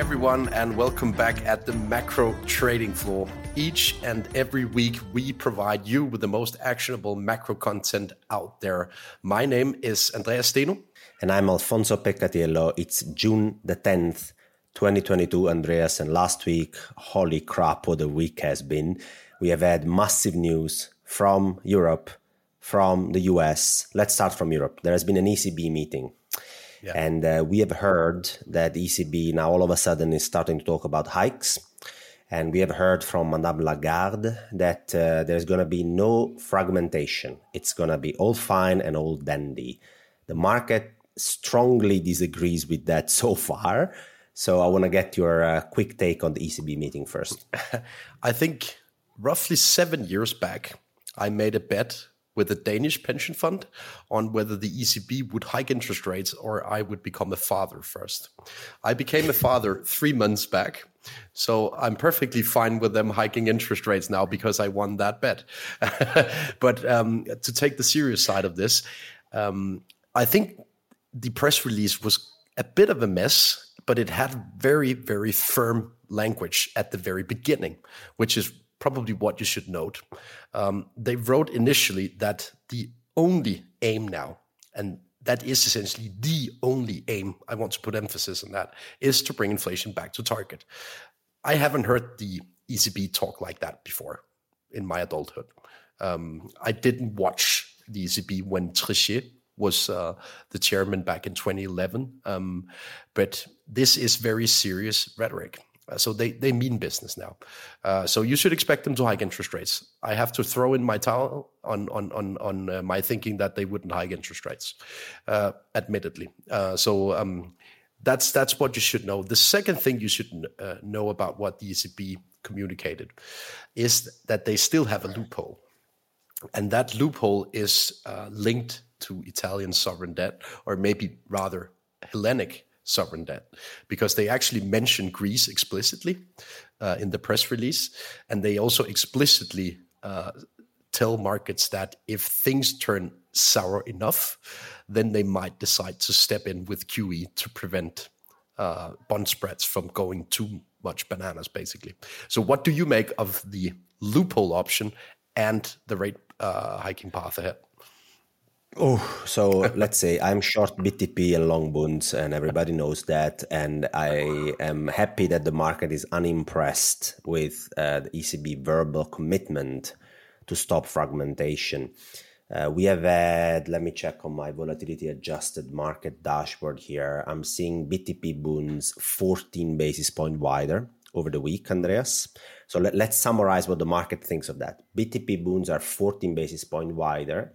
everyone, and welcome back at the macro trading floor. Each and every week, we provide you with the most actionable macro content out there. My name is Andreas Steno. And I'm Alfonso Peccatiello. It's June the 10th, 2022, Andreas. And last week, holy crap, what a week has been. We have had massive news from Europe, from the US. Let's start from Europe. There has been an ECB meeting yeah. And uh, we have heard that ECB now all of a sudden is starting to talk about hikes. And we have heard from Madame Lagarde that uh, there's going to be no fragmentation. It's going to be all fine and all dandy. The market strongly disagrees with that so far. So I want to get your uh, quick take on the ECB meeting first. I think roughly seven years back, I made a bet with a Danish pension fund on whether the ECB would hike interest rates or I would become a father first. I became a father three months back. So I'm perfectly fine with them hiking interest rates now because I won that bet. but um, to take the serious side of this, um, I think the press release was a bit of a mess, but it had very, very firm language at the very beginning, which is probably what you should note. Um, they wrote initially that the only aim now, and that is essentially the only aim, I want to put emphasis on that, is to bring inflation back to target. I haven't heard the ECB talk like that before in my adulthood. Um, I didn't watch the ECB when Trichet was uh, the chairman back in 2011. Um, but this is very serious rhetoric. Uh, so they, they mean business now. Uh, so you should expect them to hike interest rates. I have to throw in my towel on on on on uh, my thinking that they wouldn't hike interest rates, uh, admittedly. Uh, so um, that's that's what you should know. The second thing you should uh, know about what the ECB communicated is that they still have a loophole, and that loophole is linked to Italian sovereign debt, or maybe rather Hellenic sovereign debt because they actually mention Greece explicitly uh, in the press release. And they also explicitly uh, tell markets that if things turn sour enough, then they might decide to step in with QE to prevent uh, bond spreads from going too much bananas, basically. So, what do you make of the loophole option and the rate uh, hiking path ahead? Oh, so let's say I'm short BTP and long bunds, and everybody knows that. And I am happy that the market is unimpressed with uh, the ECB verbal commitment to stop fragmentation. Uh, we have had, let me check on my volatility adjusted market dashboard here. I'm seeing BTP bunds 14 basis point wider over the week, Andreas. So let, let's summarize what the market thinks of that. BTP bunds are 14 basis point wider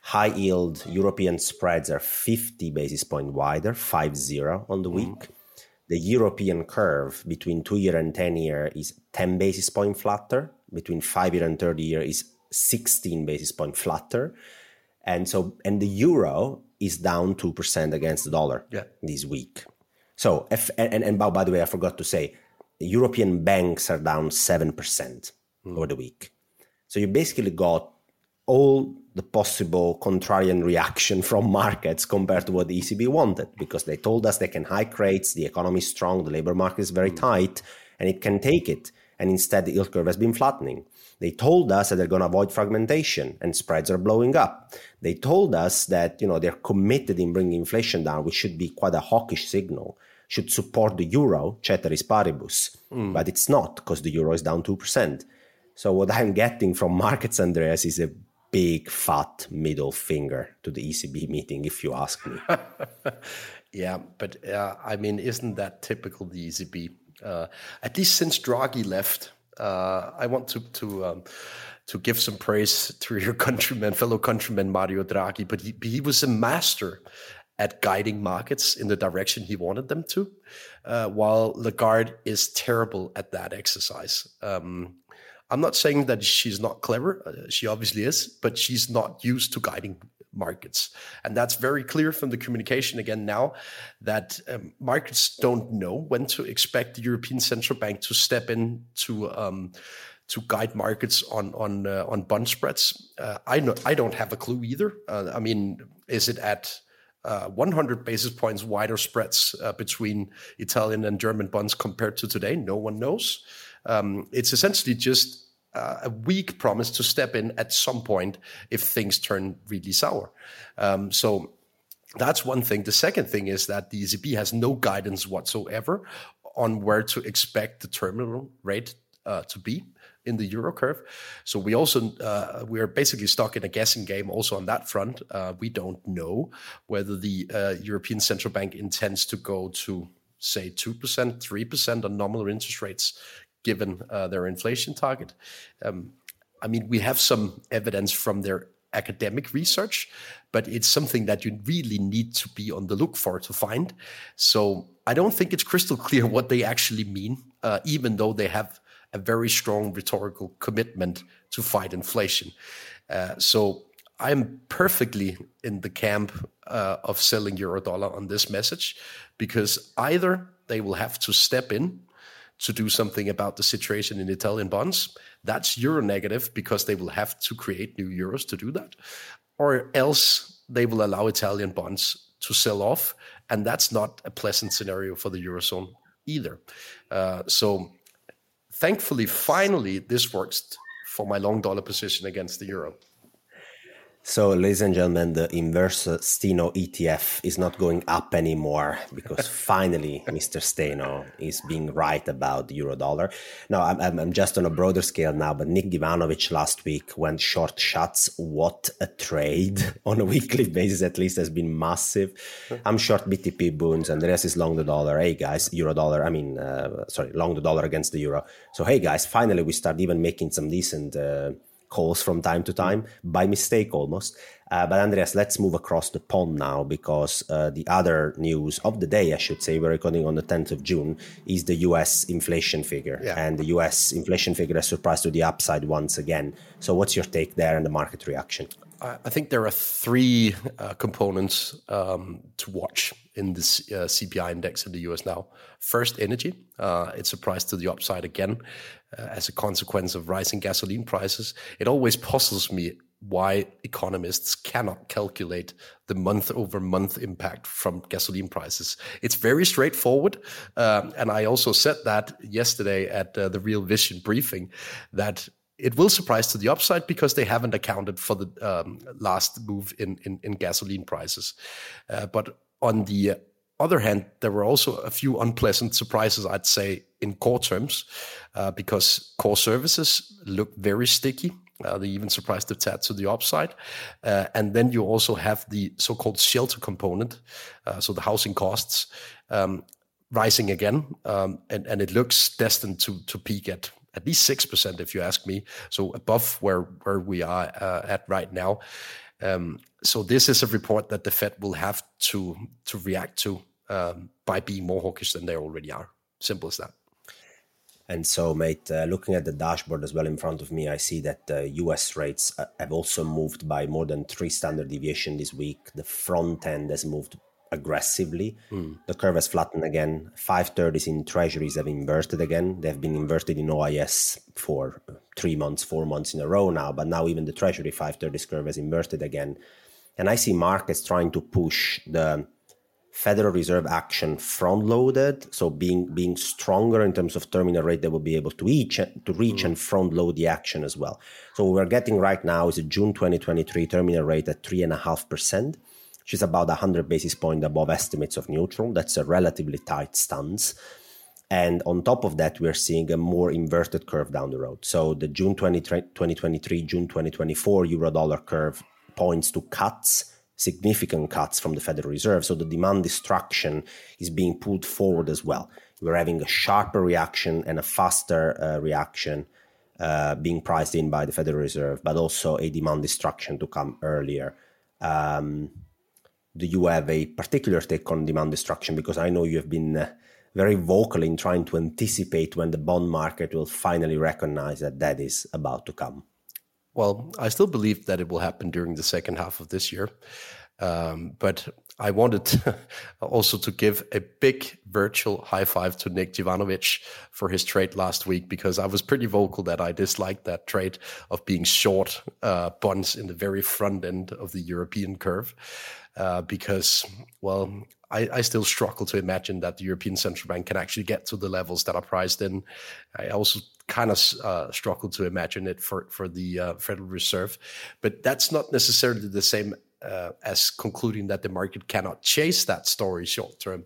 High yield European spreads are 50 basis point wider, 5 0 on the week. Mm. The European curve between two year and 10 year is 10 basis point flatter. Between five year and 30 year is 16 basis point flatter. And so, and the euro is down 2% against the dollar yeah. this week. So, if, and, and by, by the way, I forgot to say, European banks are down 7% mm. over the week. So you basically got all the possible contrarian reaction from markets compared to what the ECB wanted because they told us they can hike rates, the economy is strong, the labor market is very mm. tight, and it can take it. And instead, the yield curve has been flattening. They told us that they're going to avoid fragmentation and spreads are blowing up. They told us that you know they're committed in bringing inflation down, which should be quite a hawkish signal, should support the euro, ceteris paribus, mm. but it's not because the euro is down two percent. So what I'm getting from markets, Andreas, is a big fat middle finger to the ECB meeting, if you ask me. yeah, but uh, I mean, isn't that typical the ECB? Uh, at least since Draghi left, uh, I want to to um, to give some praise to your countryman, fellow countryman Mario Draghi, but he, he was a master at guiding markets in the direction he wanted them to, uh, while Lagarde is terrible at that exercise. Um, I'm not saying that she's not clever. Uh, she obviously is, but she's not used to guiding markets. And that's very clear from the communication again now that um, markets don't know when to expect the European Central Bank to step in to um, to guide markets on on uh, on bond spreads. Uh, I know I don't have a clue either. Uh, I mean, is it at uh, 100 basis points wider spreads uh, between Italian and German bonds compared to today. No one knows. Um, it's essentially just uh, a weak promise to step in at some point if things turn really sour. Um, so that's one thing. The second thing is that the ECB has no guidance whatsoever on where to expect the terminal rate uh, to be in the euro curve. So we also uh, we are basically stuck in a guessing game also on that front. Uh, we don't know whether the uh, European Central Bank intends to go to say two percent, three percent on nominal interest rates, given uh, their inflation target. Um, I mean, we have some evidence from their academic research, but it's something that you really need to be on the look for to find. So I don't think it's crystal clear what they actually mean, uh, even though they have a very strong rhetorical commitment to fight inflation. Uh, so I'm perfectly in the camp uh, of selling eurodollar on this message because either they will have to step in to do something about the situation in Italian bonds. That's euro negative because they will have to create new euros to do that. Or else they will allow Italian bonds to sell off. And that's not a pleasant scenario for the Eurozone either. Uh, so thankfully, finally, this works for my long dollar position against the euro. So, ladies and gentlemen, the inverse Steno ETF is not going up anymore because finally Mr. Steno is being right about the euro dollar. Now, I'm, I'm just on a broader scale now, but Nick Jovanovic last week went short Schatz. What a trade on a weekly basis, at least, has been massive. I'm short BTP bonds, and the rest is long the dollar. Hey, guys, euro dollar, I mean, uh, sorry, long the dollar against the euro. So, hey, guys, finally we start even making some decent. Uh, calls from time to time by mistake almost. Uh, but Andreas, let's move across the pond now because uh, the other news of the day, I should say, we're recording on the 10th of June, is the US inflation figure. Yeah. And the US inflation figure has surprised to the upside once again. So, what's your take there and the market reaction? I think there are three uh, components um, to watch in this uh, CPI index in the US now. First, energy. Uh, it surprised to the upside again uh, as a consequence of rising gasoline prices. It always puzzles me why economists cannot calculate the month over month impact from gasoline prices. It's very straightforward. Um, and I also said that yesterday at uh, the Real Vision briefing that it will surprise to the upside because they haven't accounted for the um, last move in, in, in gasoline prices. Uh, but on the other hand, there were also a few unpleasant surprises, I'd say, in core terms, uh, because core services look very sticky. Uh, they even surprised the tad to the upside. Uh, and then you also have the so called shelter component, uh, so the housing costs. Um, rising again, um, and, and it looks destined to, to peak at at least 6%, if you ask me. So above where, where we are uh, at right now. Um, so this is a report that the Fed will have to, to react to um, by being more hawkish than they already are. Simple as that. And so, mate, uh, looking at the dashboard as well in front of me, I see that uh, US rates uh, have also moved by more than three standard deviation this week. The front end has moved aggressively. Mm. The curve has flattened again. 530s in treasuries have inverted again. They've been inverted in OIS for three months, four months in a row now. But now even the treasury 530s curve has inverted again. And I see markets trying to push the Federal Reserve action front loaded, so being being stronger in terms of terminal rate, they will be able to reach to reach mm. and front load the action as well. So what we're getting right now is a June 2023 terminal rate at three and a half percent, is about 100 basis point above estimates of neutral. That's a relatively tight stance. And on top of that, we're seeing a more inverted curve down the road. So the June 20, 2023, June 2024 euro dollar curve points to cuts significant cuts from the Federal Reserve. So the demand destruction is being pulled forward as well. We're having a sharper reaction and a faster uh, reaction uh, being priced in by the Federal Reserve, but also a demand destruction to come earlier. Um, do you have a particular take on demand destruction? Because I know you have been uh, very vocal in trying to anticipate when the bond market will finally recognize that that is about to come. Well, I still believe that it will happen during the second half of this year. Um, but I wanted also to give a big virtual high five to Nick Jovanovic for his trade last week because I was pretty vocal that I disliked that trade of being short uh, bonds in the very front end of the European curve. Uh, because, well, I, I, still struggle to imagine that the European Central Bank can actually get to the levels that are priced in. I also kind of uh, struggle to imagine it for for the uh, Federal Reserve, but that's not necessarily the same uh, as concluding that the market cannot chase that story short term.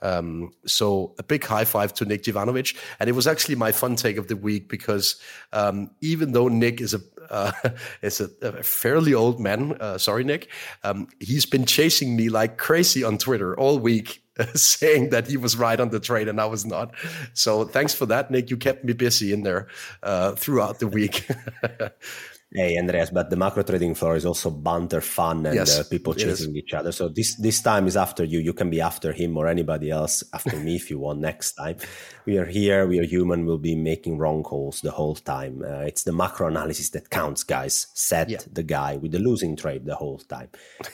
Um, so a big high five to Nick Jovanovic, and it was actually my fun take of the week because um, even though Nick is a uh, is a, a, fairly old man, uh, sorry Nick, um, he's been chasing me like crazy on Twitter all week. saying that he was right on the trade and I was not. So thanks for that, Nick. You kept me busy in there uh, throughout the week. Hey Andreas, but the macro trading floor is also banter fun and yes, uh, people chasing each other. So this this time is after you. You can be after him or anybody else after me if you want. Next time, we are here. We are human. We'll be making wrong calls the whole time. Uh, it's the macro analysis that counts, guys. Said yeah. the guy with the losing trade the whole time.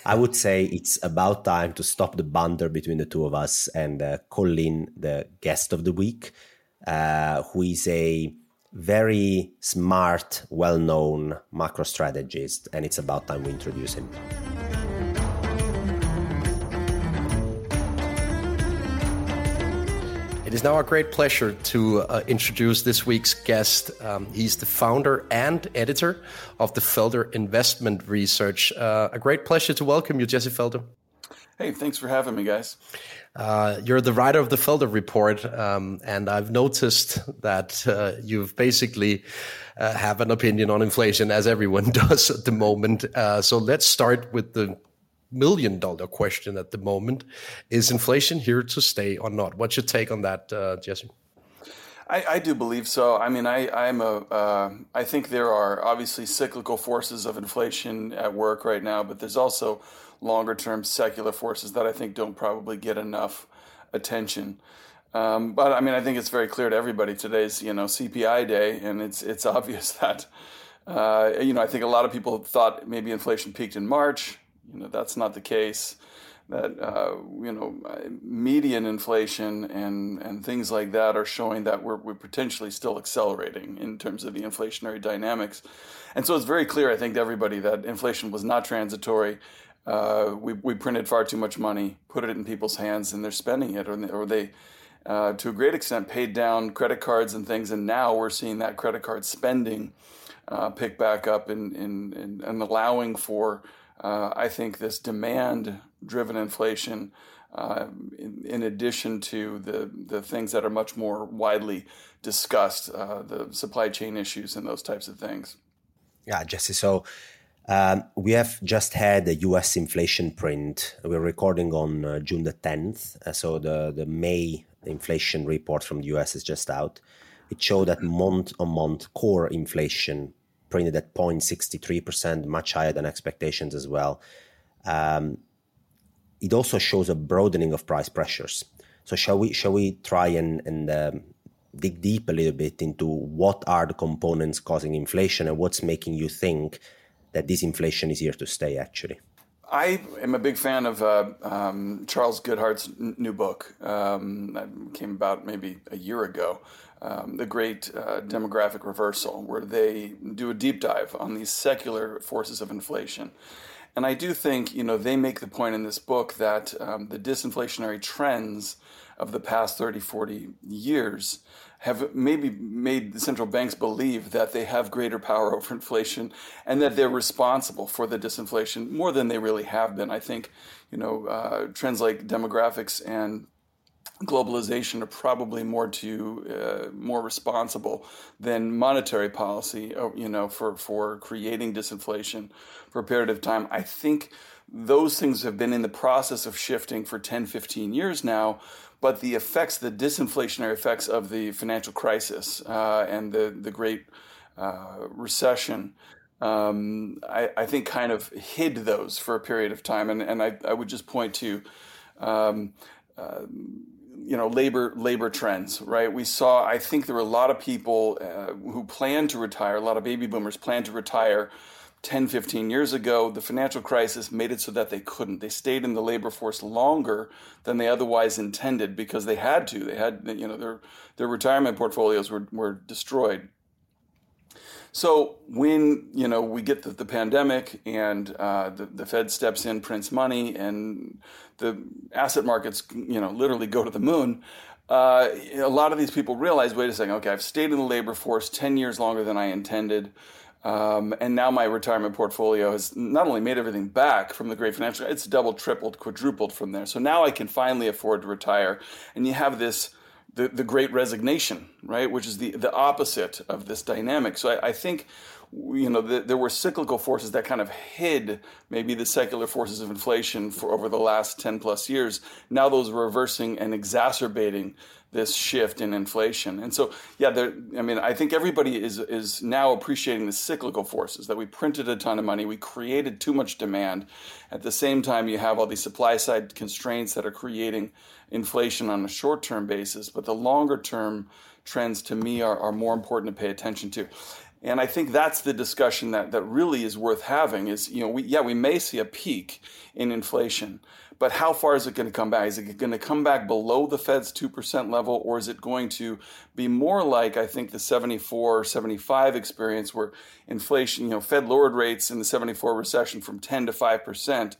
I would say it's about time to stop the banter between the two of us and uh, call in the guest of the week, uh, who is a very smart, well known macro strategist, and it's about time we introduce him. It is now a great pleasure to uh, introduce this week's guest. Um, he's the founder and editor of the Felder Investment Research. Uh, a great pleasure to welcome you, Jesse Felder. Hey, thanks for having me, guys. Uh, you're the writer of the Felder report, um, and I've noticed that uh, you've basically uh, have an opinion on inflation, as everyone does at the moment. Uh, so let's start with the million dollar question at the moment: Is inflation here to stay or not? What's your take on that, uh, Jesse? I, I, do believe so. I mean, I, I'm a. Uh, I think there are obviously cyclical forces of inflation at work right now, but there's also longer term secular forces that I think don't probably get enough attention. Um, but I mean, I think it's very clear to everybody today's you know CPI day, and it's it's obvious that uh, you know I think a lot of people thought maybe inflation peaked in March. You know that's not the case. That uh, you know median inflation and and things like that are showing that we're we're potentially still accelerating in terms of the inflationary dynamics, and so it's very clear I think to everybody that inflation was not transitory uh, we, we printed far too much money, put it in people's hands, and they're spending it, or they, or they uh, to a great extent, paid down credit cards and things. And now we're seeing that credit card spending uh, pick back up and, and, and, and allowing for, uh, I think, this demand driven inflation. Uh, in, in, addition to the, the things that are much more widely discussed, uh, the supply chain issues and those types of things. Yeah, Jesse. So um, we have just had a US inflation print. We're recording on uh, June the 10th. Uh, so the, the May inflation report from the US is just out. It showed that month on month core inflation printed at 0.63%, much higher than expectations as well. Um, it also shows a broadening of price pressures. So shall we shall we try and, and um, dig deep a little bit into what are the components causing inflation and what's making you think that this inflation is here to stay, actually. I am a big fan of uh, um, Charles Goodhart's n- new book. Um, that came about maybe a year ago. Um, the Great uh, Demographic Reversal, where they do a deep dive on these secular forces of inflation. And I do think, you know, they make the point in this book that um, the disinflationary trends of the past 30, 40 years have maybe made the central banks believe that they have greater power over inflation and that they're responsible for the disinflation more than they really have been. I think, you know, uh, trends like demographics and globalization are probably more to uh, more responsible than monetary policy uh, you know for for creating disinflation for a period of time i think those things have been in the process of shifting for 10 15 years now but the effects, the disinflationary effects of the financial crisis uh, and the the Great uh, Recession, um, I, I, think kind of hid those for a period of time. And and I, I would just point to. Um, uh, you know labor labor trends right we saw i think there were a lot of people uh, who planned to retire a lot of baby boomers planned to retire 10, 15 years ago, the financial crisis made it so that they couldn't. They stayed in the labor force longer than they otherwise intended because they had to. They had, you know, their their retirement portfolios were, were destroyed. So when you know we get the, the pandemic and uh, the, the Fed steps in, prints money, and the asset markets you know literally go to the moon, uh, a lot of these people realize, wait a second, okay, I've stayed in the labor force ten years longer than I intended. Um, and now my retirement portfolio has not only made everything back from the great financial, it's doubled, tripled, quadrupled from there. So now I can finally afford to retire. And you have this the, the great resignation, right, which is the, the opposite of this dynamic. So I, I think you know the, there were cyclical forces that kind of hid maybe the secular forces of inflation for over the last 10 plus years now those are reversing and exacerbating this shift in inflation and so yeah there, i mean i think everybody is is now appreciating the cyclical forces that we printed a ton of money we created too much demand at the same time you have all these supply side constraints that are creating inflation on a short term basis, but the longer term trends to me are, are more important to pay attention to. And I think that's the discussion that, that really is worth having is, you know, we, yeah, we may see a peak in inflation, but how far is it going to come back? Is it going to come back below the Fed's 2% level, or is it going to be more like, I think, the 74 75 experience where inflation, you know, Fed lowered rates in the 74 recession from 10 to 5%.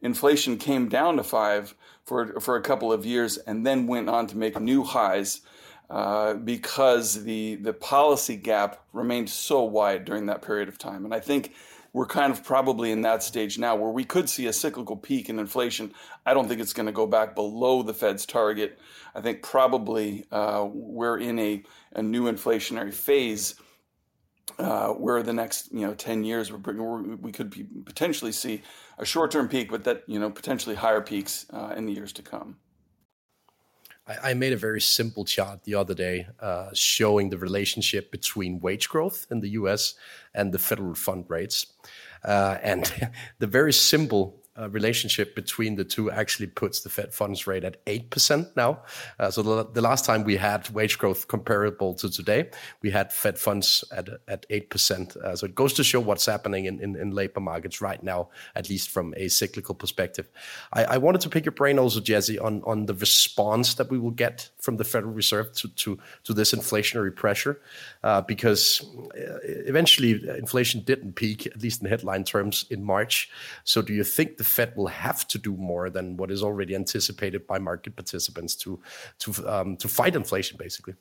Inflation came down to 5 for for a couple of years, and then went on to make new highs uh, because the the policy gap remained so wide during that period of time. And I think we're kind of probably in that stage now where we could see a cyclical peak in inflation. I don't think it's going to go back below the Fed's target. I think probably uh, we're in a, a new inflationary phase uh, where the next you know 10 years we could be, potentially see a short-term peak but that you know potentially higher peaks uh, in the years to come I, I, made a very simple chart the other day uh, showing the relationship between wage growth in the us and the federal fund rates. Uh, and the very simple uh, relationship between the two actually puts the Fed funds rate at 8% now. Uh, so the, the, last time we had wage growth comparable to today, we had Fed funds at, at 8%. Uh, so it goes to show what's happening in, in, in, labor markets right now, at least from a cyclical perspective. I, I, wanted to pick your brain also, Jesse, on, on the response that we will get from the Federal Reserve to, to, to this inflationary pressure, uh, because uh, eventually inflation didn't peak, at least in headline terms, in March. So do you think the Fed will have to do more than what is already anticipated by market participants to to um, to fight inflation, basically.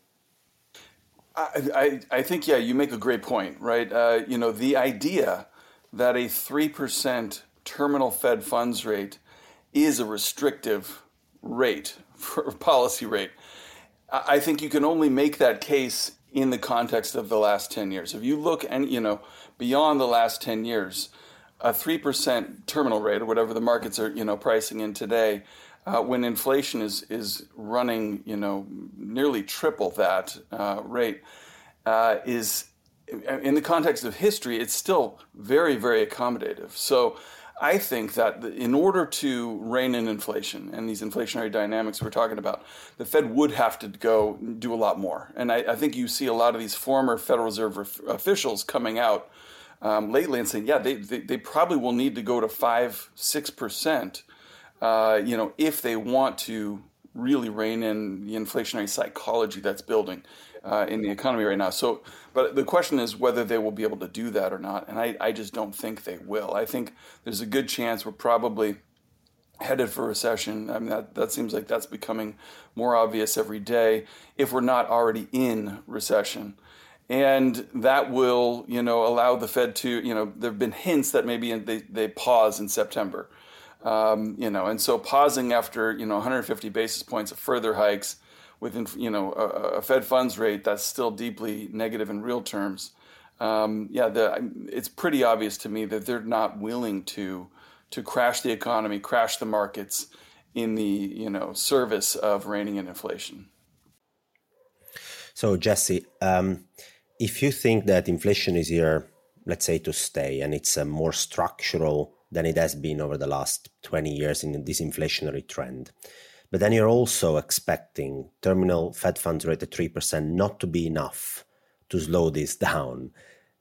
I, I, I, think yeah, you make a great point, right? Uh, you know, the idea that a three percent terminal Fed funds rate is a restrictive rate for policy rate. I think you can only make that case in the context of the last 10 years. If you look and you know beyond the last 10 years, a three percent terminal rate or whatever the markets are you know pricing in today, uh, when inflation is is running you know nearly triple that uh, rate, uh, is in the context of history, it's still very very accommodative. So. I think that in order to rein in inflation and these inflationary dynamics we're talking about, the Fed would have to go do a lot more. And I, I think you see a lot of these former Federal Reserve officials coming out um, lately and saying, yeah, they, they, they, probably will need to go to five, six percent, uh, you know, if they want to really rein in the inflationary psychology that's building uh, in the economy right now. So, but the question is whether they will be able to do that or not, and I, I just don't think they will. I think there's a good chance we're probably headed for recession. I mean, that, that seems like that's becoming more obvious every day if we're not already in recession and that will you know allow the Fed to you know there have been hints that maybe they they pause in September, um, you know, and so pausing after you know 150 basis points of further hikes with you know a, a Fed funds rate that's still deeply negative in real terms. Um, yeah, the, it's pretty obvious to me that they're not willing to to crash the economy, crash the markets in the you know service of reining in inflation. So Jesse, um, if you think that inflation is here, let's say, to stay, and it's uh, more structural than it has been over the last 20 years in this inflationary trend, but then you're also expecting terminal Fed funds rate at 3% not to be enough to slow this down,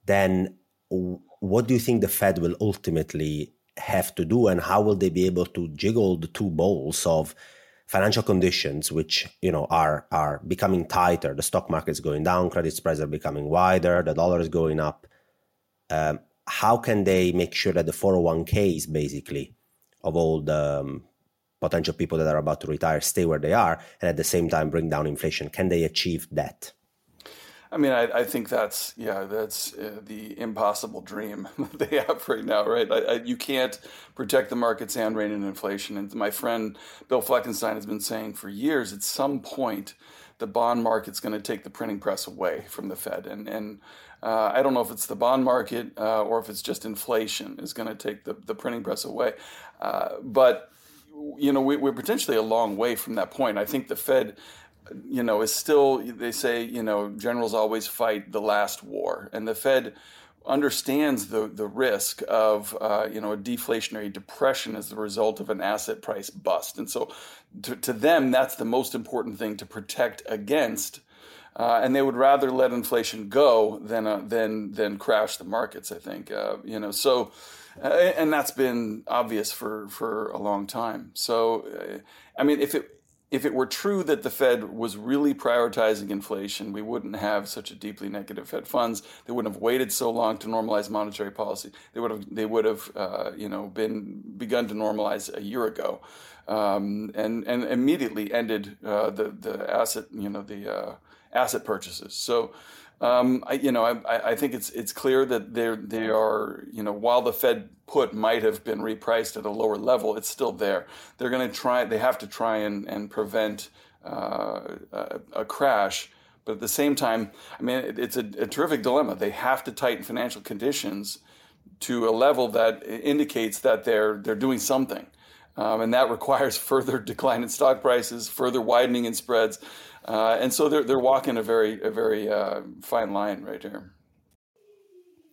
then what do you think the Fed will ultimately have to do, and how will they be able to jiggle the two balls of financial conditions which you know are are becoming tighter. The stock market is going down credit spreads are becoming wider the dollar is going up. Um, how can they make sure that the 401ks basically of all the um, potential people that are about to retire stay where they are and at the same time bring down inflation? Can they achieve that I mean, I, I think that's yeah, that's uh, the impossible dream they have right now, right? I, I, you can't protect the markets and rein in inflation. And my friend Bill Fleckenstein has been saying for years, at some point, the bond market's going to take the printing press away from the Fed, and and uh, I don't know if it's the bond market uh, or if it's just inflation is going to take the, the printing press away, uh, but you know we, we're potentially a long way from that point. I think the Fed you know, is still, they say, you know, generals always fight the last war. And the Fed understands the, the risk of, uh, you know, a deflationary depression as the result of an asset price bust. And so to, to them, that's the most important thing to protect against. Uh, and they would rather let inflation go than, uh, than, than crash the markets, I think. Uh, you know, so, uh, and that's been obvious for, for a long time. So, uh, I mean, if it, if it were true that the Fed was really prioritizing inflation, we wouldn't have such a deeply negative Fed funds. They wouldn't have waited so long to normalize monetary policy. They would have they would have uh, you know been begun to normalize a year ago, um, and and immediately ended uh, the the asset you know the uh, asset purchases. So. Um, I, you know, I, I think it's it's clear that they they are you know while the Fed put might have been repriced at a lower level, it's still there. They're going to try. They have to try and and prevent uh, a, a, crash. But at the same time, I mean, it, it's a, a terrific dilemma. They have to tighten financial conditions to a level that indicates that they're they're doing something, um, and that requires further decline in stock prices, further widening in spreads. Uh, and so they're they're walking a very a very uh, fine line right here.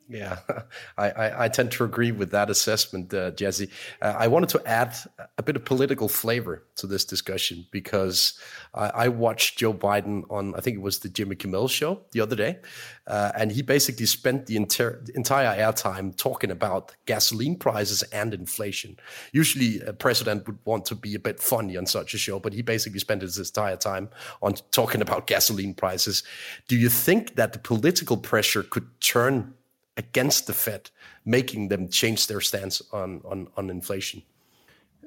Yeah, I, I, I, tend to agree with that assessment, uh, Jesse. Uh, I wanted to add a bit of political flavor to this discussion because I, I, watched Joe Biden on, I think it was the Jimmy Kimmel show the other day, uh, and he basically spent the entire entire airtime talking about gasoline prices and inflation. Usually, a president would want to be a bit funny on such a show, but he basically spent his entire time on talking about gasoline prices. Do you think that the political pressure could turn against the Fed, making them change their stance on on, on inflation?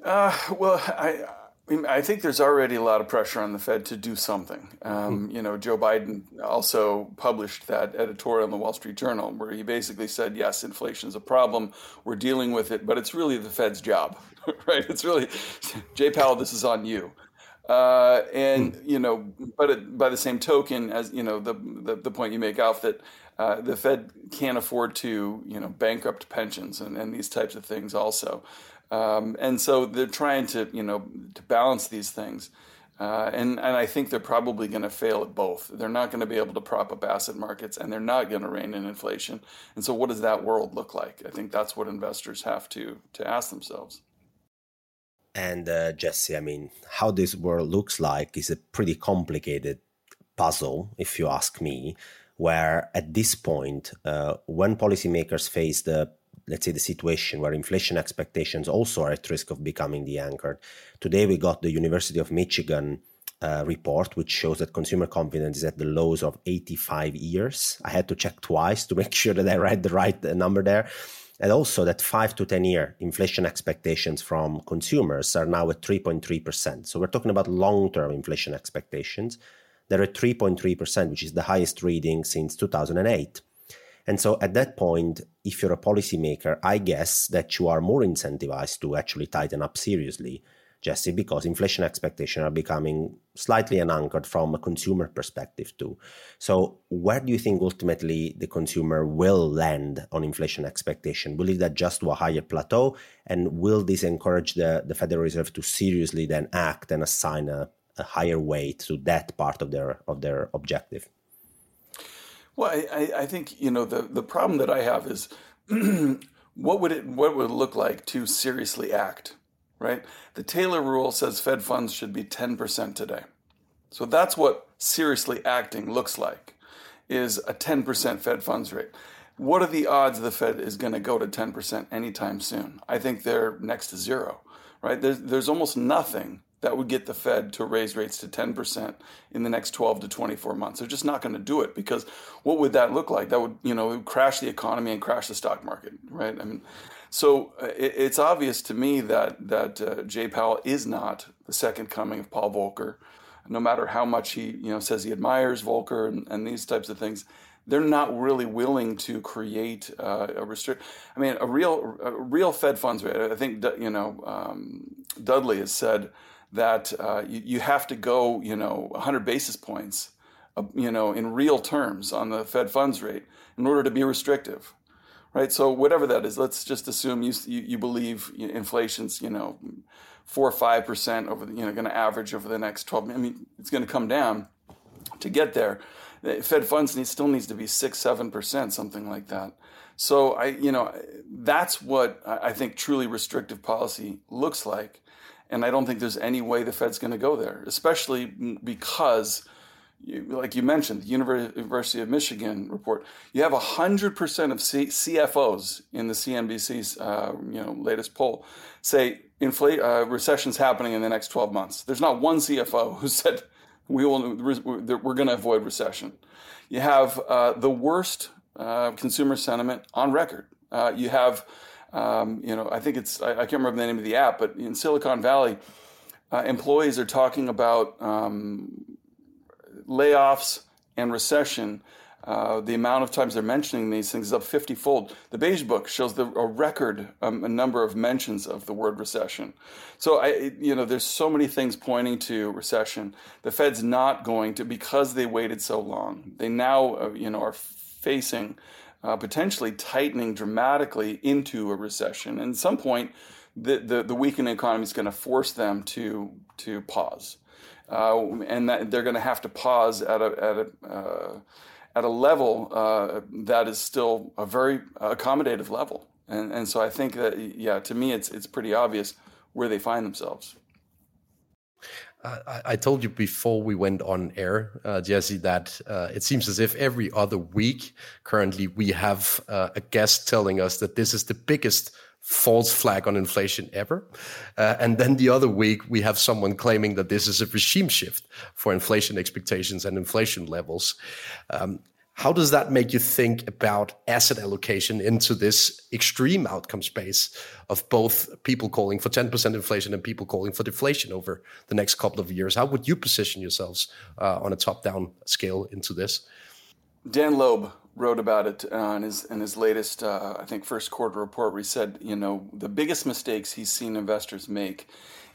Uh, well, I. I, mean, I think there's already a lot of pressure on the Fed to do something. Um, hmm. You know, Joe Biden also published that editorial in the Wall Street Journal where he basically said, "Yes, inflation is a problem. We're dealing with it, but it's really the Fed's job, right? It's really Jay Powell. This is on you." Uh, and hmm. you know, but it, by the same token, as you know, the, the, the point you make, Alf, that uh, the Fed can't afford to, you know, bankrupt pensions and, and these types of things also. Um, and so they're trying to, you know, to balance these things. Uh, and, and I think they're probably going to fail at both. They're not going to be able to prop up asset markets and they're not going to rein in inflation. And so, what does that world look like? I think that's what investors have to, to ask themselves. And uh, Jesse, I mean, how this world looks like is a pretty complicated puzzle, if you ask me where at this point, uh, when policymakers face the let's say the situation where inflation expectations also are at risk of becoming the anchor. Today we got the University of Michigan uh, report, which shows that consumer confidence is at the lows of 85 years. I had to check twice to make sure that I read the right uh, number there. And also that five to 10 year inflation expectations from consumers are now at 3.3%. So we're talking about long term inflation expectations they're at 3.3%, which is the highest reading since 2008. And so at that point, if you're a policymaker, I guess that you are more incentivized to actually tighten up seriously, Jesse, because inflation expectations are becoming slightly unanchored from a consumer perspective too. So where do you think ultimately the consumer will land on inflation expectation? Will it adjust to a higher plateau? And will this encourage the, the Federal Reserve to seriously then act and assign a a higher weight to that part of their of their objective? Well, I, I think you know the the problem that I have is what would it what would it look like to seriously act, right? The Taylor rule says Fed funds should be ten percent today, so that's what seriously acting looks like, is a ten percent Fed funds rate. What are the odds the Fed is going to go to ten percent anytime soon? I think they're next to zero, right? There's there's almost nothing that would get the Fed to raise rates to 10% in the next 12 to 24 months. They're just not going to do it because what would that look like? That would, you know, crash the economy and crash the stock market, right? I mean, so uh, it, it's obvious to me that that uh, Jay Powell is not the second coming of Paul Volcker. No matter how much he, you know, says he admires Volcker and, and these types of things, they're not really willing to create uh, a restrict. I mean, a real, a real Fed funds rate. I think you know um, Dudley has said that uh, you, you, have to go, you know, 100 basis points, uh, you know, in real terms on the Fed funds rate in order to be restrictive, right? So whatever that is, let's just assume you you, you believe inflation's, you know, four or five percent over, the, you know, going to average over the next 12. I mean, it's going to come down to get there. Fed funds need, still needs to be six, seven percent, something like that. So I, you know, that's what I think truly restrictive policy looks like. And I don't think there's any way the Fed's going to go there, especially because, you, like you mentioned, the University of Michigan report, you have 100% of C- CFOs in the CNBC's uh, you know, latest poll say inflate, uh, recession's happening in the next 12 months. There's not one CFO who said we will, we're going to avoid recession. You have uh, the worst uh, consumer sentiment on record. Uh, you have um, you know, I think it's I, I, can't remember the name of the app, but in Silicon Valley, uh, employees are talking about um, layoffs and recession. Uh, the amount of times they're mentioning these things is up 50 fold. The Beige Book shows the, a record um, a number of mentions of the word recession. So I, you know, there's so many things pointing to recession. The Fed's not going to because they waited so long. They now, uh, you know, are facing uh, potentially tightening dramatically into a recession. And at some point, the, the, the weakening economy is going to force them to, to pause. Uh, and that they're going to have to pause at a, at a, uh, at a level uh, that is still a very accommodative level. And, and so I think that, yeah, to me, it's, it's pretty obvious where they find themselves. I, told you before we went on air, uh, Jesse, that uh, it seems as if every other week currently we have uh, a guest telling us that this is the biggest false flag on inflation ever. Uh, and then the other week we have someone claiming that this is a regime shift for inflation expectations and inflation levels. Um, how does that make you think about asset allocation into this extreme outcome space of both people calling for 10% inflation and people calling for deflation over the next couple of years? How would you position yourselves uh, on a top down scale into this? Dan Loeb wrote about it uh, in his in his latest, uh, I think, first quarter report, where he said, you know, the biggest mistakes he's seen investors make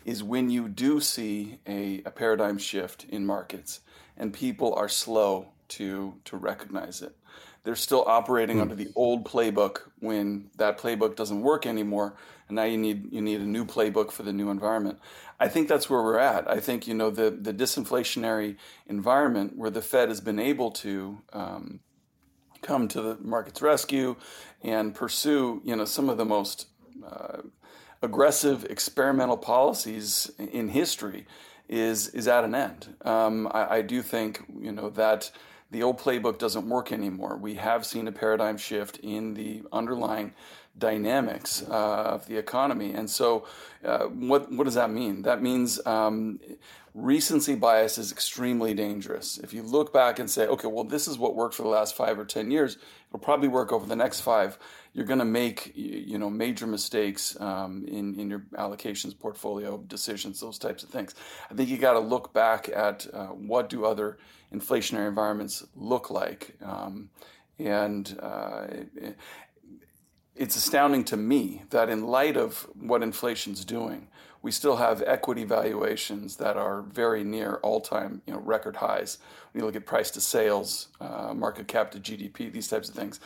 is when you do see a, a paradigm shift in markets and people are slow to to recognize it. They're still operating mm. under the old playbook when that playbook doesn't work anymore, and now you need you need a new playbook for the new environment. I think that's where we're at. I think you know the the disinflationary environment where the Fed has been able to um, come to the market's rescue and pursue you know some of the most uh, aggressive experimental policies in history is is at an end. Um, I, I, do think you know that the old playbook doesn't work anymore. We have seen a paradigm shift in the underlying dynamics uh, of the economy. And so, uh, what, what does that mean? That means um, recency bias is extremely dangerous. If you look back and say, okay, well, this is what worked for the last five or 10 years, it'll probably work over the next five. You're going to make you know major mistakes um, in in your allocations, portfolio decisions, those types of things. I think you got to look back at uh, what do other inflationary environments look like. Um, and uh, it, it's astounding to me that in light of what inflation's doing, we still have equity valuations that are very near all-time you know, record highs. When you look at price to sales, uh, market cap to GDP, these types of things,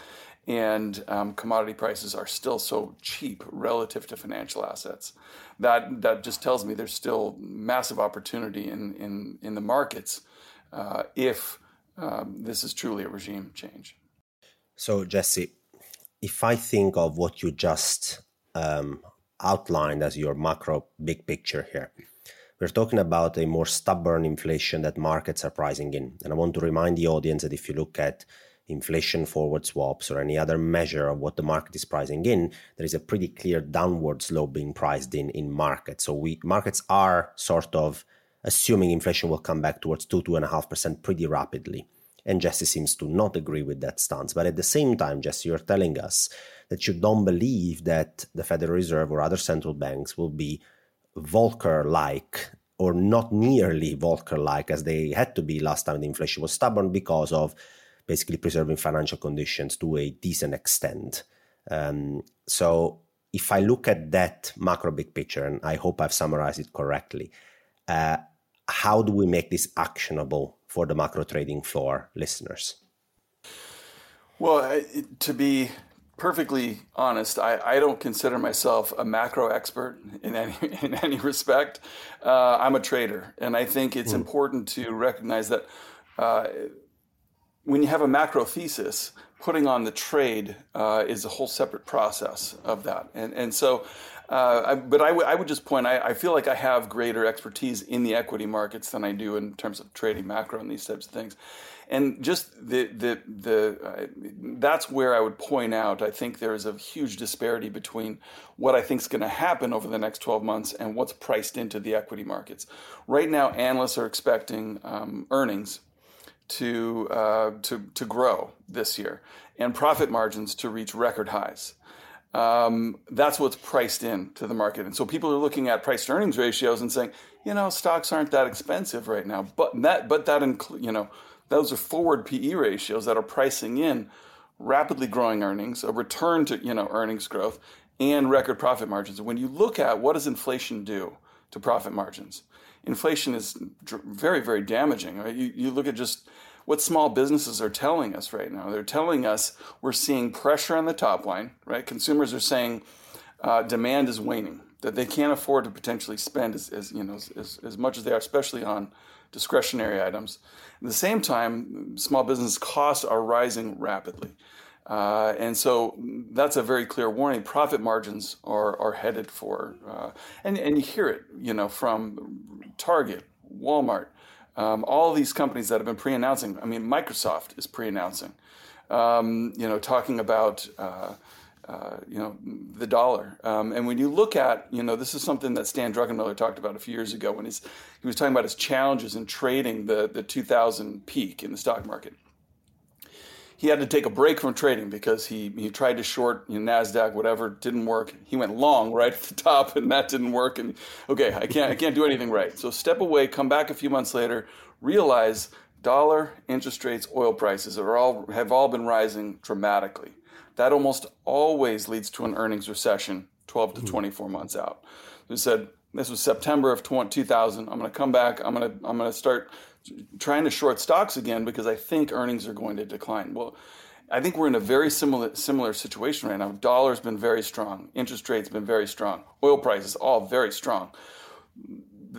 and um, commodity prices are still so cheap relative to financial assets. That that just tells me there's still massive opportunity in in, in the markets uh, if um, this is truly a regime change. So, Jesse, if I think of what you just um, outlined as your macro big picture here, we're talking about a more stubborn inflation that markets are pricing in. And I want to remind the audience that if you look at inflation forward swaps or any other measure of what the market is pricing in, there is a pretty clear downward slope being priced in in markets. So we markets are sort of assuming inflation will come back towards two two and a half percent pretty rapidly. And Jesse seems to not agree with that stance. But at the same time, Jesse, you're telling us that you don't believe that the Federal Reserve or other central banks will be Volcker like or not nearly Volcker like as they had to be last time the inflation was stubborn because of basically preserving financial conditions to a decent extent. Um, so if I look at that macro big picture, and I hope I've summarized it correctly, uh, how do we make this actionable for the macro trading floor listeners? Well, to be perfectly honest, I, I don't consider myself a macro expert in any in any respect. Uh, I'm a trader, and I think it's mm. important to recognize that uh, when you have a macro thesis, putting on the trade uh, is a whole separate process of that, and and so. Uh, I, but I, w- I would just point, I, I feel like I have greater expertise in the equity markets than I do in terms of trading macro and these types of things and just the the the uh, that's where I would point out. I think there is a huge disparity between what I think is going to happen over the next 12 months and what's priced into the equity markets. Right now, analysts are expecting um, earnings to uh, to to grow this year and profit margins to reach record highs. Um, that's what's priced in to the market, and so people are looking at price earnings ratios and saying, you know, stocks aren't that expensive right now, but that but that include you know those are forward PE ratios that are pricing in rapidly growing earnings, a return to you know earnings growth, and record profit margins. When you look at what does inflation do to profit margins, inflation is very very damaging. Right? You, you look at just what small businesses are telling us right now. They're telling us we're seeing pressure on the top line. Right, consumers are saying uh, demand is waning. That they can't afford to potentially spend as, as you know as, as much as they are, especially on discretionary items. At the same time, small business costs are rising rapidly. Uh, and so that's a very clear warning. Profit margins are, are headed for, uh, and, and you hear it, you know, from Target, Walmart, um, all these companies that have been pre-announcing. I mean, Microsoft is pre-announcing, um, you know, talking about uh, uh, you know, the dollar. Um, and when you look at, you know, this is something that Stan Druckenmiller talked about a few years ago when he's, he was talking about his challenges in trading the, the 2000 peak in the stock market. He had to take a break from trading because he, he tried to short you know, Nasdaq, whatever, didn't work. He went long right at the top, and that didn't work. And okay, I can't I can't do anything right. So step away, come back a few months later, realize dollar, interest rates, oil prices are all have all been rising dramatically that almost always leads to an earnings recession 12 to hmm. 24 months out. He said this was September of 2000. I'm going to come back. I'm going to I'm going to start trying to short stocks again because I think earnings are going to decline. Well, I think we're in a very similar similar situation right now. Dollar's been very strong. Interest rates been very strong. Oil prices all very strong.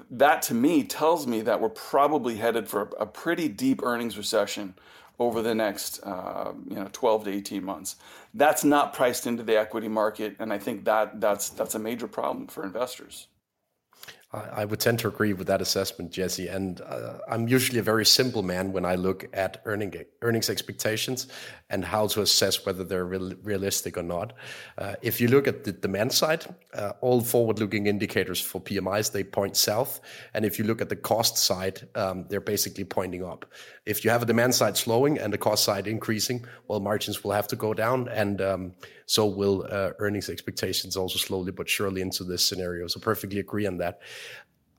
That to me tells me that we're probably headed for a pretty deep earnings recession over the next uh, you know 12 to 18 months. That's not priced into the equity market, and I think that that's that's a major problem for investors. I would tend to agree with that assessment, Jesse. And uh, I'm usually a very simple man when I look at earning earnings expectations and how to assess whether they're real, realistic or not. Uh, if you look at the demand side, uh, all forward-looking indicators for PMIs they point south, and if you look at the cost side, um, they're basically pointing up. If you have a demand side slowing and the cost side increasing, well, margins will have to go down, and um, so will uh, earnings expectations also slowly but surely into this scenario. So perfectly agree on that.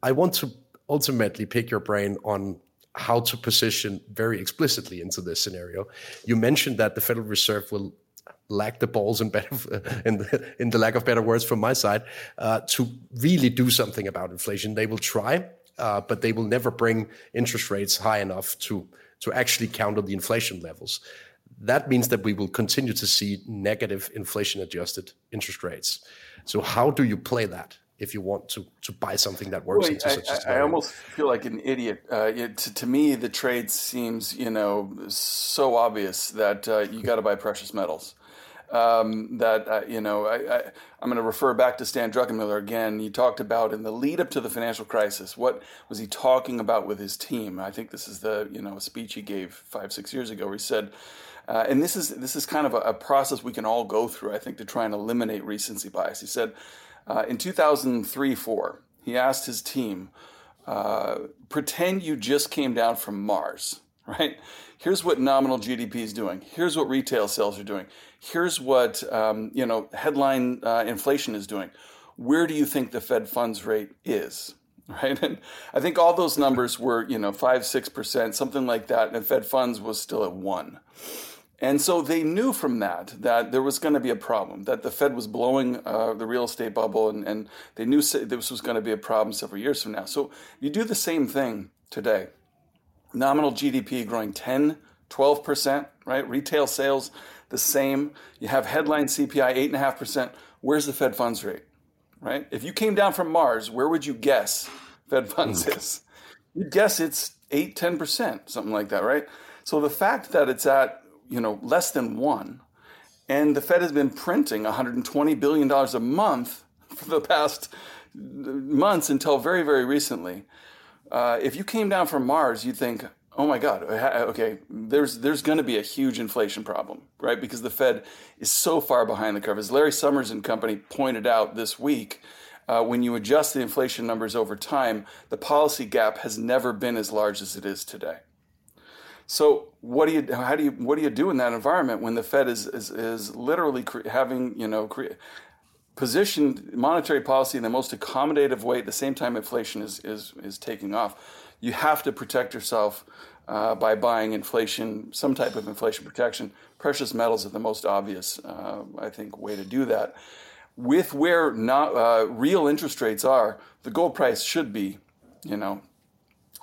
I want to ultimately pick your brain on how to position very explicitly into this scenario. You mentioned that the Federal Reserve will lack the balls in better in the, in the lack of better words from my side uh, to really do something about inflation. They will try, uh, but they will never bring interest rates high enough to to actually counter the inflation levels that means that we will continue to see negative inflation adjusted interest rates. So how do you play that if you want to to buy something that works well, into I, such a scenario? I almost feel like an idiot. Uh, it, to, to, me, the trade seems you know so obvious that uh, you got to buy precious metals. Um, that uh, you know, I, I, am going to refer back to Stan Druckenmiller again. You talked about in the lead up to the financial crisis. What was he talking about with his team? I think this is the you know speech he gave five six years ago, where he said uh, and this is this is kind of a, a, process we can all go through, I think, to try and eliminate recency bias. He said uh, in 2003 4, he asked his team, uh, pretend you just came down from Mars, right? Here's what nominal GDP is doing. Here's what retail sales are doing. Here's what um, you know headline uh, inflation is doing. Where do you think the Fed funds rate is? Right, and I think all those numbers were you know five six percent something like that, and Fed funds was still at one. And so they knew from that that there was going to be a problem, that the Fed was blowing uh, the real estate bubble, and, and they knew this was going to be a problem several years from now. So you do the same thing today. Nominal GDP growing 10, 12%, right? Retail sales the same. You have headline CPI 8.5%. Where's the Fed funds rate, right? If you came down from Mars, where would you guess Fed funds is? You'd guess it's 8, 10%, something like that, right? So the fact that it's at you know, less than one. And the Fed has been printing $120 billion a month for the past months until very, very recently. Uh, if you came down from Mars, you'd think, oh my God, okay, there's, there's going to be a huge inflation problem, right? Because the Fed is so far behind the curve. As Larry Summers and company pointed out this week, uh, when you adjust the inflation numbers over time, the policy gap has never been as large as it is today. So what do you how do you what do you do in that environment when the Fed is is, is literally cre- having you know cre- positioned monetary policy in the most accommodative way at the same time inflation is is is taking off? You have to protect yourself uh, by buying inflation some type of inflation protection. Precious metals are the most obvious uh, I think way to do that. With where not uh, real interest rates are, the gold price should be you know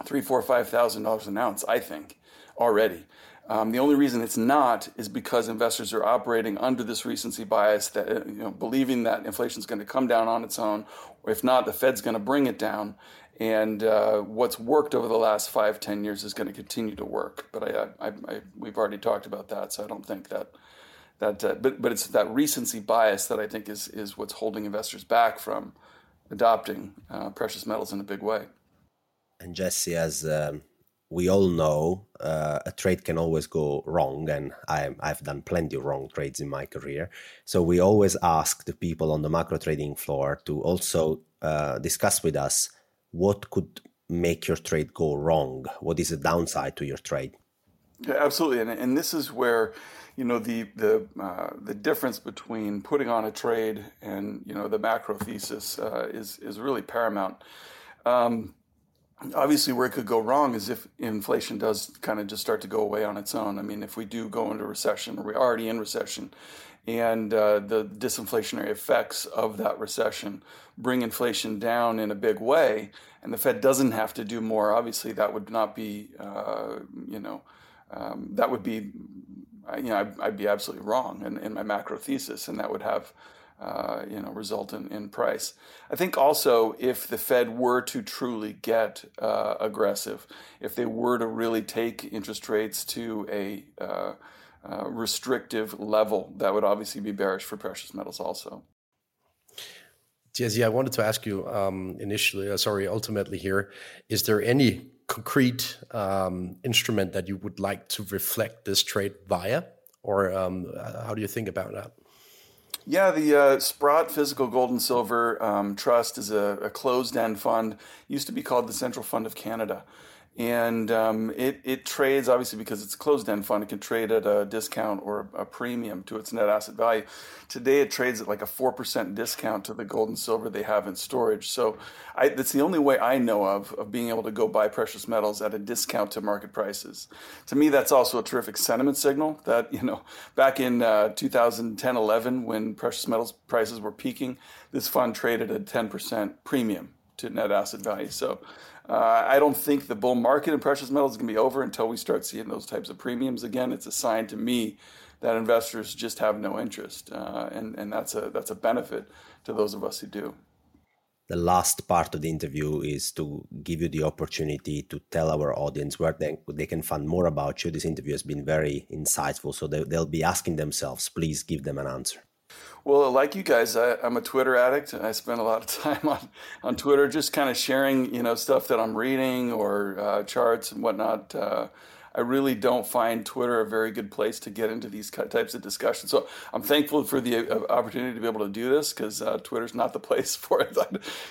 three four five thousand dollars an ounce. I think already. Um, the only reason it's not is because investors are operating under this recency bias that uh, you know believing that inflation is going to come down on its own, or if not, the Fed's going to bring it down. And uh, what's worked over the last five, ten years is going to continue to work. But I, I, I, we've already talked about that, so I don't think that that. Uh, but but it's that recency bias that I think is is what's holding investors back from adopting uh, precious metals in a big way. And Jesse, as um, we all know uh, a trade can always go wrong, and I, have done plenty of wrong trades in my career. So we always ask the people on the macro trading floor to also uh, discuss with us what could make your trade go wrong. What is the downside to your trade? Yeah, absolutely, and and this is where you know the the uh, the difference between putting on a trade and you know the macro thesis uh, is is really paramount. Um, obviously where it could go wrong is if inflation does kind of just start to go away on its own. I mean, if we do go into recession, or we're already in recession, and uh, the disinflationary effects of that recession bring inflation down in a big way, and the Fed doesn't have to do more. Obviously, that would not be, uh, you know, um, that would be, you know, I'd, I'd be absolutely wrong in, in my macro thesis, and that would have uh, you know, result in, in price. I think also if the Fed were to truly get uh, aggressive, if they were to really take interest rates to a uh, uh restrictive level, that would obviously be bearish for precious metals also. Jesse, I wanted to ask you um, initially, uh, sorry, ultimately here, is there any concrete um, instrument that you would like to reflect this trade via? Or um, how do you think about that? Yeah, the uh, Sprott Physical Gold and Silver um, Trust is a, a closed end fund. Used to be called the Central Fund of Canada and um, it, it trades obviously because it's a closed-end fund. It can trade at a discount or a premium to its net asset value. Today, it trades at like a four percent discount to the gold and silver they have in storage. So, I, that's the only way I know of of being able to go buy precious metals at a discount to market prices. To me, that's also a terrific sentiment signal. That you know, back in uh, 2010, 11, when precious metals prices were peaking, this fund traded at a 10 percent premium to net asset value. So uh, I don't think the bull market in precious metals is going to be over until we start seeing those types of premiums again. It's a sign to me that investors just have no interest, uh, and and that's a that's a benefit to those of us who do. The last part of the interview is to give you the opportunity to tell our audience where they, they can find more about you. This interview has been very insightful, so they, they'll be asking themselves. Please give them an answer. Well, like you guys, I, am a Twitter addict. I spend a lot of time on, on Twitter, just kind of sharing, you know, stuff that I'm reading or uh, charts and whatnot. Uh, I really don't find Twitter a very good place to get into these types of discussions. So I'm thankful for the uh, opportunity to be able to do this because uh, Twitter's not the place for it,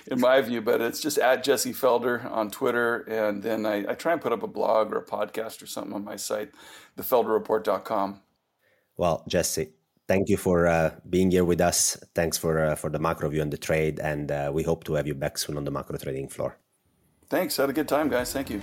in my view. But it's just at Jesse Felder on Twitter, and then I, I try and put up a blog or a podcast or something on my site, thefelderreport.com. Well, Jesse, thank you for uh, being here with us. Thanks for uh, for the macro view on the trade, and uh, we hope to have you back soon on the macro trading floor. Thanks. Had a good time, guys. Thank you.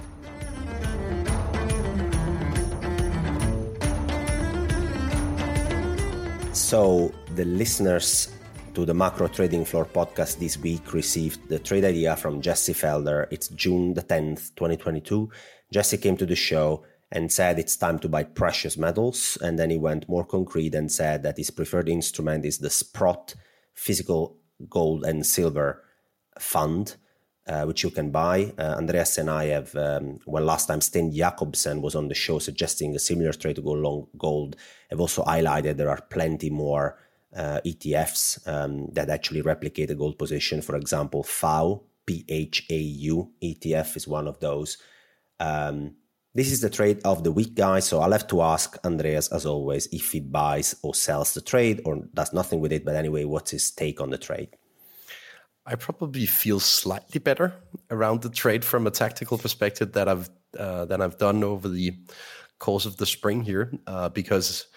So, the listeners to the Macro Trading Floor podcast this week received the trade idea from Jesse Felder. It's June the 10th, 2022. Jesse came to the show and said it's time to buy precious metals. And then he went more concrete and said that his preferred instrument is the Sprott Physical Gold and Silver Fund uh, which you can buy. Uh, Andreas and I have, um, well, last time Steen Jakobsen was on the show suggesting a similar trade to go long gold, have also highlighted there are plenty more uh, ETFs um, that actually replicate a gold position. For example, PHAU, P-H-A-U ETF is one of those. Um, this is the trade of the week, guys. So I'll have to ask Andreas, as always, if he buys or sells the trade or does nothing with it. But anyway, what's his take on the trade? I probably feel slightly better around the trade from a tactical perspective that I've uh, I've done over the course of the spring here, uh, because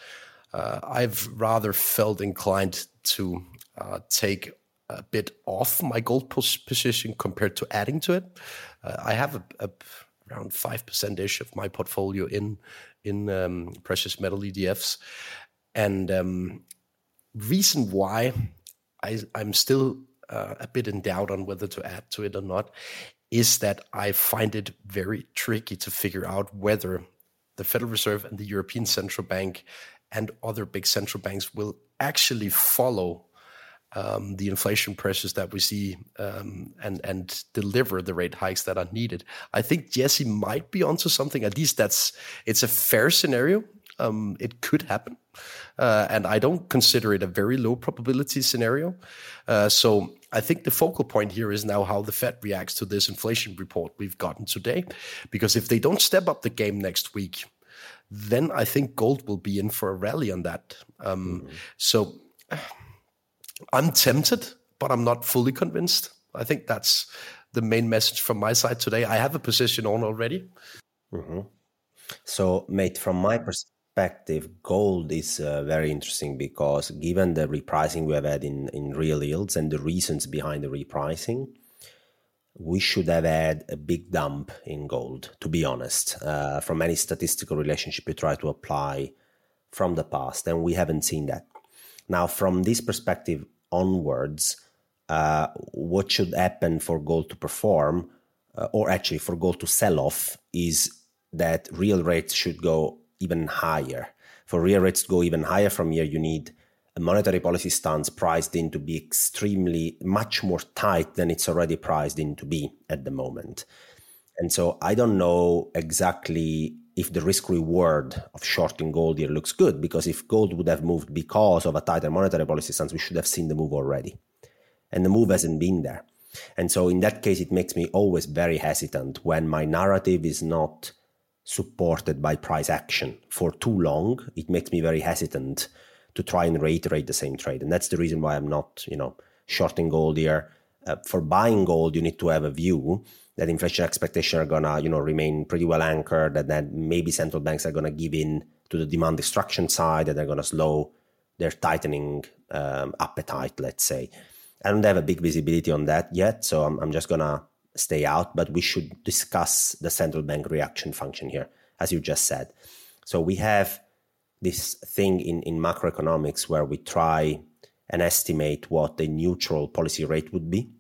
uh, I've rather felt inclined to uh, take a bit off my gold position compared to adding to it. Uh, I have a, a around five percent ish of my portfolio in in um, precious metal ETFs, and um, reason why I, I'm still uh, a bit in doubt on whether to add to it or not is that I find it very tricky to figure out whether the Federal Reserve and the European Central Bank and other big central banks will actually follow um, the inflation pressures that we see um, and and deliver the rate hikes that are needed. I think Jesse might be onto something. At least that's it's a fair scenario. Um, it could happen, uh, and I don't consider it a very low probability scenario. Uh, so I think the focal point here is now how the Fed reacts to this inflation report we've gotten today. Because if they don't step up the game next week, then I think gold will be in for a rally on that. Um, mm-hmm. So I'm tempted, but I'm not fully convinced. I think that's the main message from my side today. I have a position on already. Mm-hmm. So, mate, from my perspective, gold is uh, very interesting because given the repricing we have had in, in real yields and the reasons behind the repricing, we should have had a big dump in gold, to be honest, uh, from any statistical relationship you try to apply from the past. And we haven't seen that. Now, from this perspective onwards, uh, what should happen for gold to perform, uh, or actually for gold to sell off, is that real rates should go even higher. For real rates to go even higher from here, you need a monetary policy stance priced in to be extremely much more tight than it's already priced in to be at the moment. And so I don't know exactly if the risk reward of shorting gold here looks good, because if gold would have moved because of a tighter monetary policy stance, we should have seen the move already. And the move hasn't been there. And so in that case, it makes me always very hesitant when my narrative is not supported by price action for too long, it makes me very hesitant to try and reiterate the same trade. And that's the reason why I'm not, you know, shorting gold here. Uh, for buying gold, you need to have a view that inflation expectations are gonna, you know, remain pretty well anchored, and that maybe central banks are gonna give in to the demand destruction side, and they're gonna slow their tightening um, appetite, let's say. I don't have a big visibility on that yet, so I'm, I'm just gonna stay out, but we should discuss the central bank reaction function here, as you just said. So we have this thing in, in macroeconomics where we try and estimate what the neutral policy rate would be,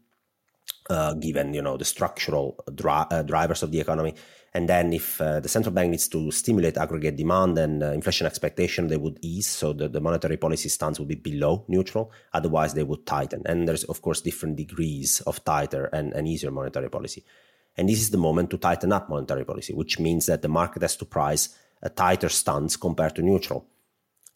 uh, given you know the structural dri- uh, drivers of the economy. And then, if uh, the central bank needs to stimulate aggregate demand and uh, inflation expectation, they would ease. So the, the monetary policy stance would be below neutral. Otherwise, they would tighten. And there's, of course, different degrees of tighter and, and easier monetary policy. And this is the moment to tighten up monetary policy, which means that the market has to price a tighter stance compared to neutral.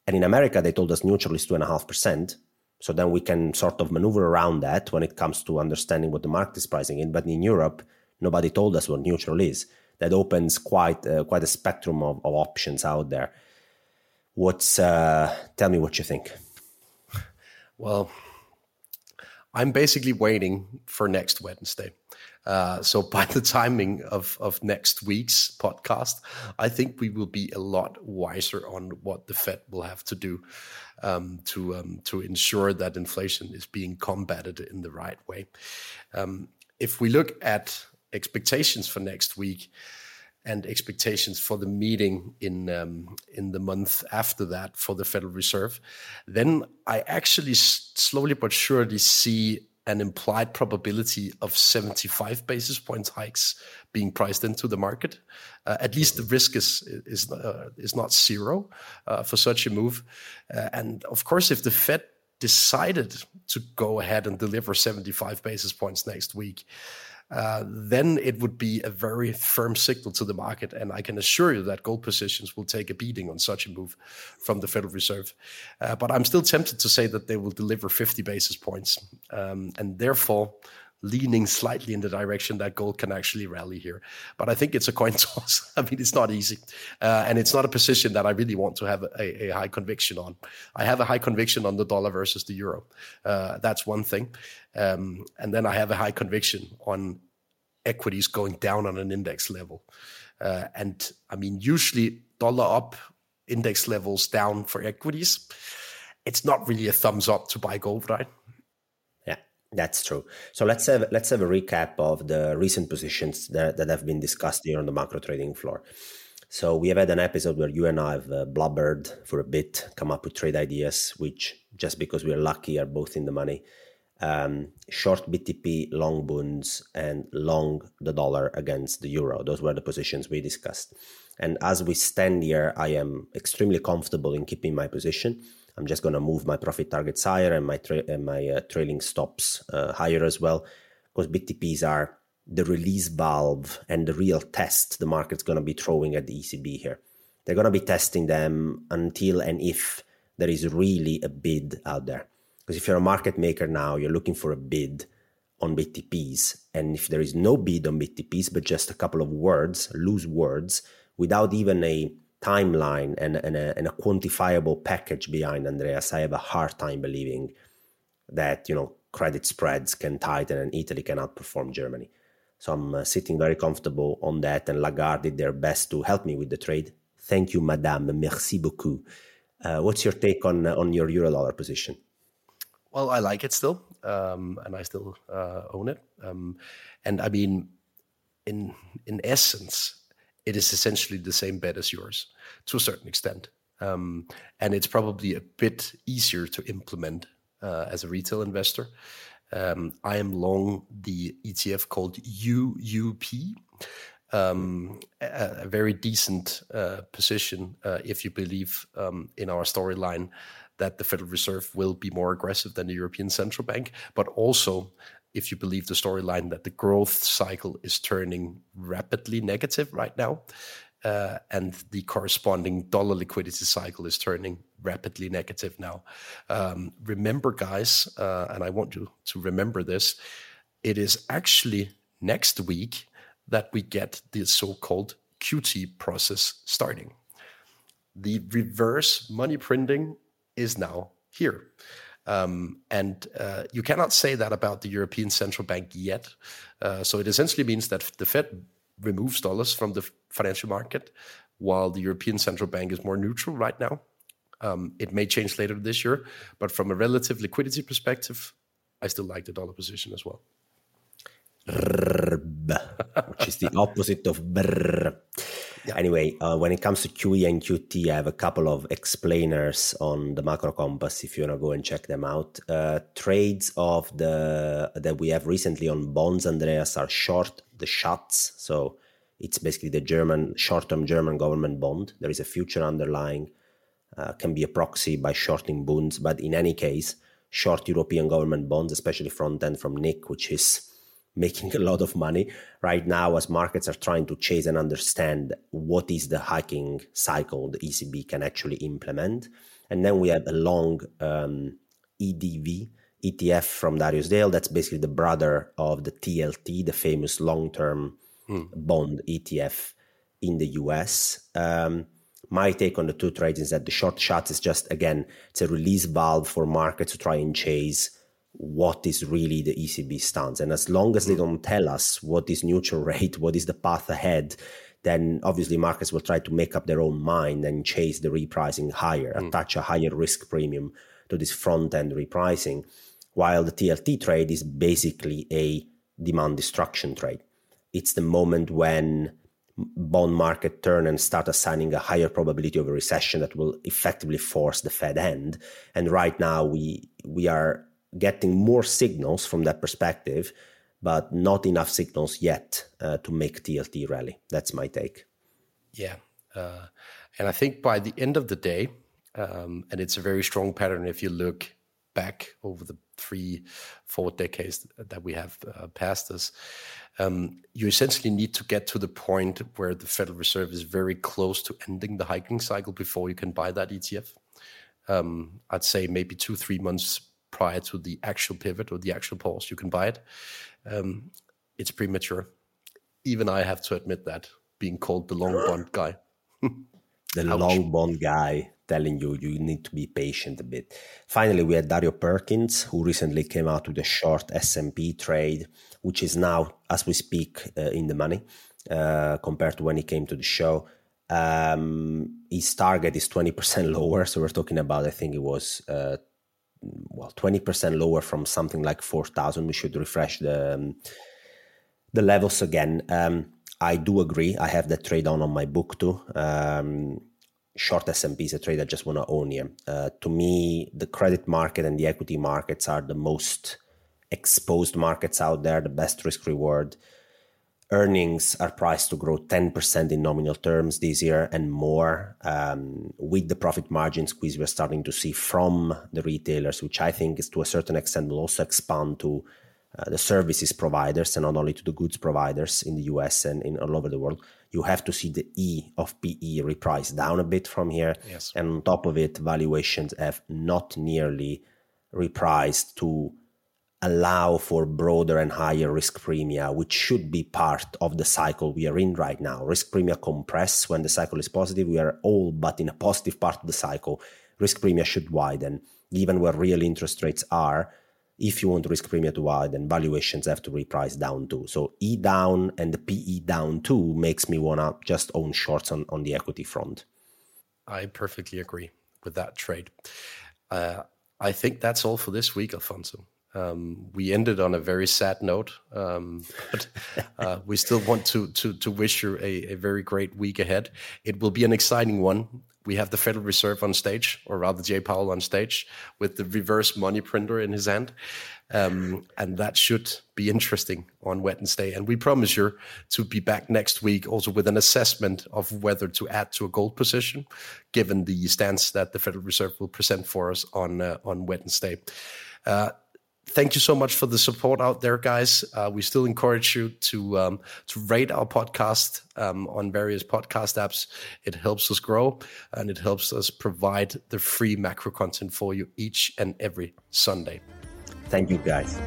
And in America, they told us neutral is 2.5%. So then we can sort of maneuver around that when it comes to understanding what the market is pricing in. But in Europe, nobody told us what neutral is. that opens quite uh, quite a spectrum of, of options out there. What's uh, tell me what you think? Well, I'm basically waiting for next Wednesday. Uh, so by the timing of, of next week's podcast, I think we will be a lot wiser on what the Fed will have to do um, to um, to ensure that inflation is being combated in the right way. Um, if we look at expectations for next week, and expectations for the meeting in um, in the month after that for the Federal Reserve, then I actually slowly but surely see an implied probability of 75 basis points hikes being priced into the market. Uh, at least the risk is is uh, is not zero uh, for such a move. Uh, and of course, if the Fed decided to go ahead and deliver 75 basis points next week, uh, then it would be a very firm signal to the market. And I can assure you that gold positions will take a beating on such a move from the Federal Reserve. Uh, but I'm still tempted to say that they will deliver 50 basis points. Um, and therefore, leaning slightly in the direction that gold can actually rally here. But I think it's a coin toss. I mean, it's not easy. Uh, and it's not a position that I really want to have a, a, high conviction on. I have a high conviction on the dollar versus the euro. Uh, that's one thing. Um, and then I have a high conviction on equities going down on an index level. Uh, and I mean, usually dollar up, index levels down for equities. It's not really a thumbs up to buy gold, right? Yeah, that's true. So let's have let's have a recap of the recent positions that, that have been discussed here on the macro trading floor. So we have had an episode where you and I have uh, blubbered for a bit, come up with trade ideas, which just because we are lucky are both in the money. Um, short BTP, long bonds, and long the dollar against the euro. Those were the positions we discussed. And as we stand here, I am extremely comfortable in keeping my position. I'm just going to move my profit targets higher and my tra- and my uh, trailing stops uh, higher as well, because BTPs are the release valve and the real test the market's going to be throwing at the ECB here. They're going to be testing them until and if there is really a bid out there. Because if you're a market maker now, you're looking for a bid on BTPs, and if there is no bid on BTPs, but just a couple of words, loose words, without even a timeline and, and, a, and a quantifiable package behind Andreas, I have a hard time believing that you know credit spreads can tighten and Italy can outperform Germany. So I'm uh, sitting very comfortable on that, and Lagarde did their best to help me with the trade. Thank you, Madame. Merci beaucoup. Uh, what's your take on uh, on your euro dollar position? Well, I like it still, um, and I still uh, own it. Um, and I mean, in in essence, it is essentially the same bet as yours to a certain extent. Um, and it's probably a bit easier to implement uh, as a retail investor. Um, I am long the ETF called UUP, um, a, a, very decent uh, position uh, if you believe um, in our storyline that the Federal Reserve will be more aggressive than the European Central Bank, but also if you believe the storyline that the growth cycle is turning rapidly negative right now, uh, and the corresponding dollar liquidity cycle is turning rapidly negative now. Um, remember, guys, uh, and I want you to remember this it is actually next week that we get the so called QT process starting. The reverse money printing is now here. Um, and uh, you cannot say that about the European Central Bank yet. Uh, so it essentially means that the Fed removes dollars from the financial market, while the European Central Bank is more neutral right now. Um, it may change later this year, but from a relative liquidity perspective, I still like the dollar position as well. which is the opposite of brr. Yeah. Anyway, uh, when it comes to QE and QT, I have a couple of explainers on the Macro Compass. If you want to go and check them out, uh, trades of the that we have recently on bonds, Andreas, are short the Schatz. So it's basically the German short-term German government bond. There is a future underlying, uh, can be a proxy by shorting bonds, but in any case, short European government bonds, especially front end from Nick, which is making a lot of money right now as markets are trying to chase and understand what is the hiking cycle the ECB can actually implement. And then we have a long um, EDV ETF from Darius Dale. That's basically the brother of the TLT, the famous long term mm. bond ETF in the US. Um, my take on the two trades is that the short Schatz is just again it's a release valve for markets to try and chase what is really the ECB stance. And as long as they mm. don't tell us what is neutral rate, what is the path ahead, then obviously markets will try to make up their own mind and chase the repricing higher, mm. attach a higher risk premium to this front end repricing. While the TLT trade is basically a demand destruction trade. It's the moment when bond market turn and start assigning a higher probability of a recession that will effectively force the Fed end. And right now we we are getting more signals from that perspective, but not enough signals yet uh, to make TLT rally. That's my take. Yeah, uh, and I think by the end of the day, um, and it's a very strong pattern if you look back over the three, four decades that we have uh, passed us, um, you essentially need to get to the point where the Federal Reserve is very close to ending the hiking cycle before you can buy that ETF. Um, I'd say maybe two, three months prior to the actual pivot or the actual pause, you can buy it. Um, it's premature. Even I have to admit that, being called the long bond guy. the Ouch. long bond guy telling you you need to be patient a bit. Finally, we had Dario Perkins, who recently came out with a short S&P trade, which is now, as we speak, uh, in the money uh, compared to when he came to the show. Um, his target is 20% lower. So we're talking about, I think it was, uh, well, 20% lower from something like 4,000. We should refresh the, um, the levels again. Um, I do agree. I have that trade on on my book too. Um, short S&P is a trade I just want to own here. Uh, to me, the credit market and the equity markets are the most exposed markets out there, the best risk reward. Earnings are priced to grow 10% in nominal terms this year and more. Um, with the profit margin squeeze we're starting to see from the retailers, which I think is to a certain extent will also expand to uh, the services providers and not only to the goods providers in the US and in all over the world you have to see the E of PE reprice down a bit from here. Yes. And on top of it, valuations have not nearly repriced to allow for broader and higher risk premia, which should be part of the cycle we are in right now. Risk premia compress when the cycle is positive. We are all but in a positive part of the cycle. Risk premia should widen, given where real interest rates are if you want risk premium to widen, valuations have to reprice down too. So E down and the PE down too makes me want to just own shorts on, on the equity front. I perfectly agree with that trade. Uh, I think that's all for this week, Alfonso. Um, we ended on a very sad note, um, but uh, we still want to to to wish you a, a, very great week ahead. It will be an exciting one we have the Federal Reserve on stage, or rather Jay Powell on stage, with the reverse money printer in his hand. Um, and that should be interesting on Wednesday. And we promise you to be back next week also with an assessment of whether to add to a gold position, given the stance that the Federal Reserve will present for us on uh, on Wednesday. Uh, thank you so much for the support out there, guys. Uh, we still encourage you to um, to rate our podcast um, on various podcast apps. It helps us grow and it helps us provide the free macro content for you each and every Sunday. Thank you, guys.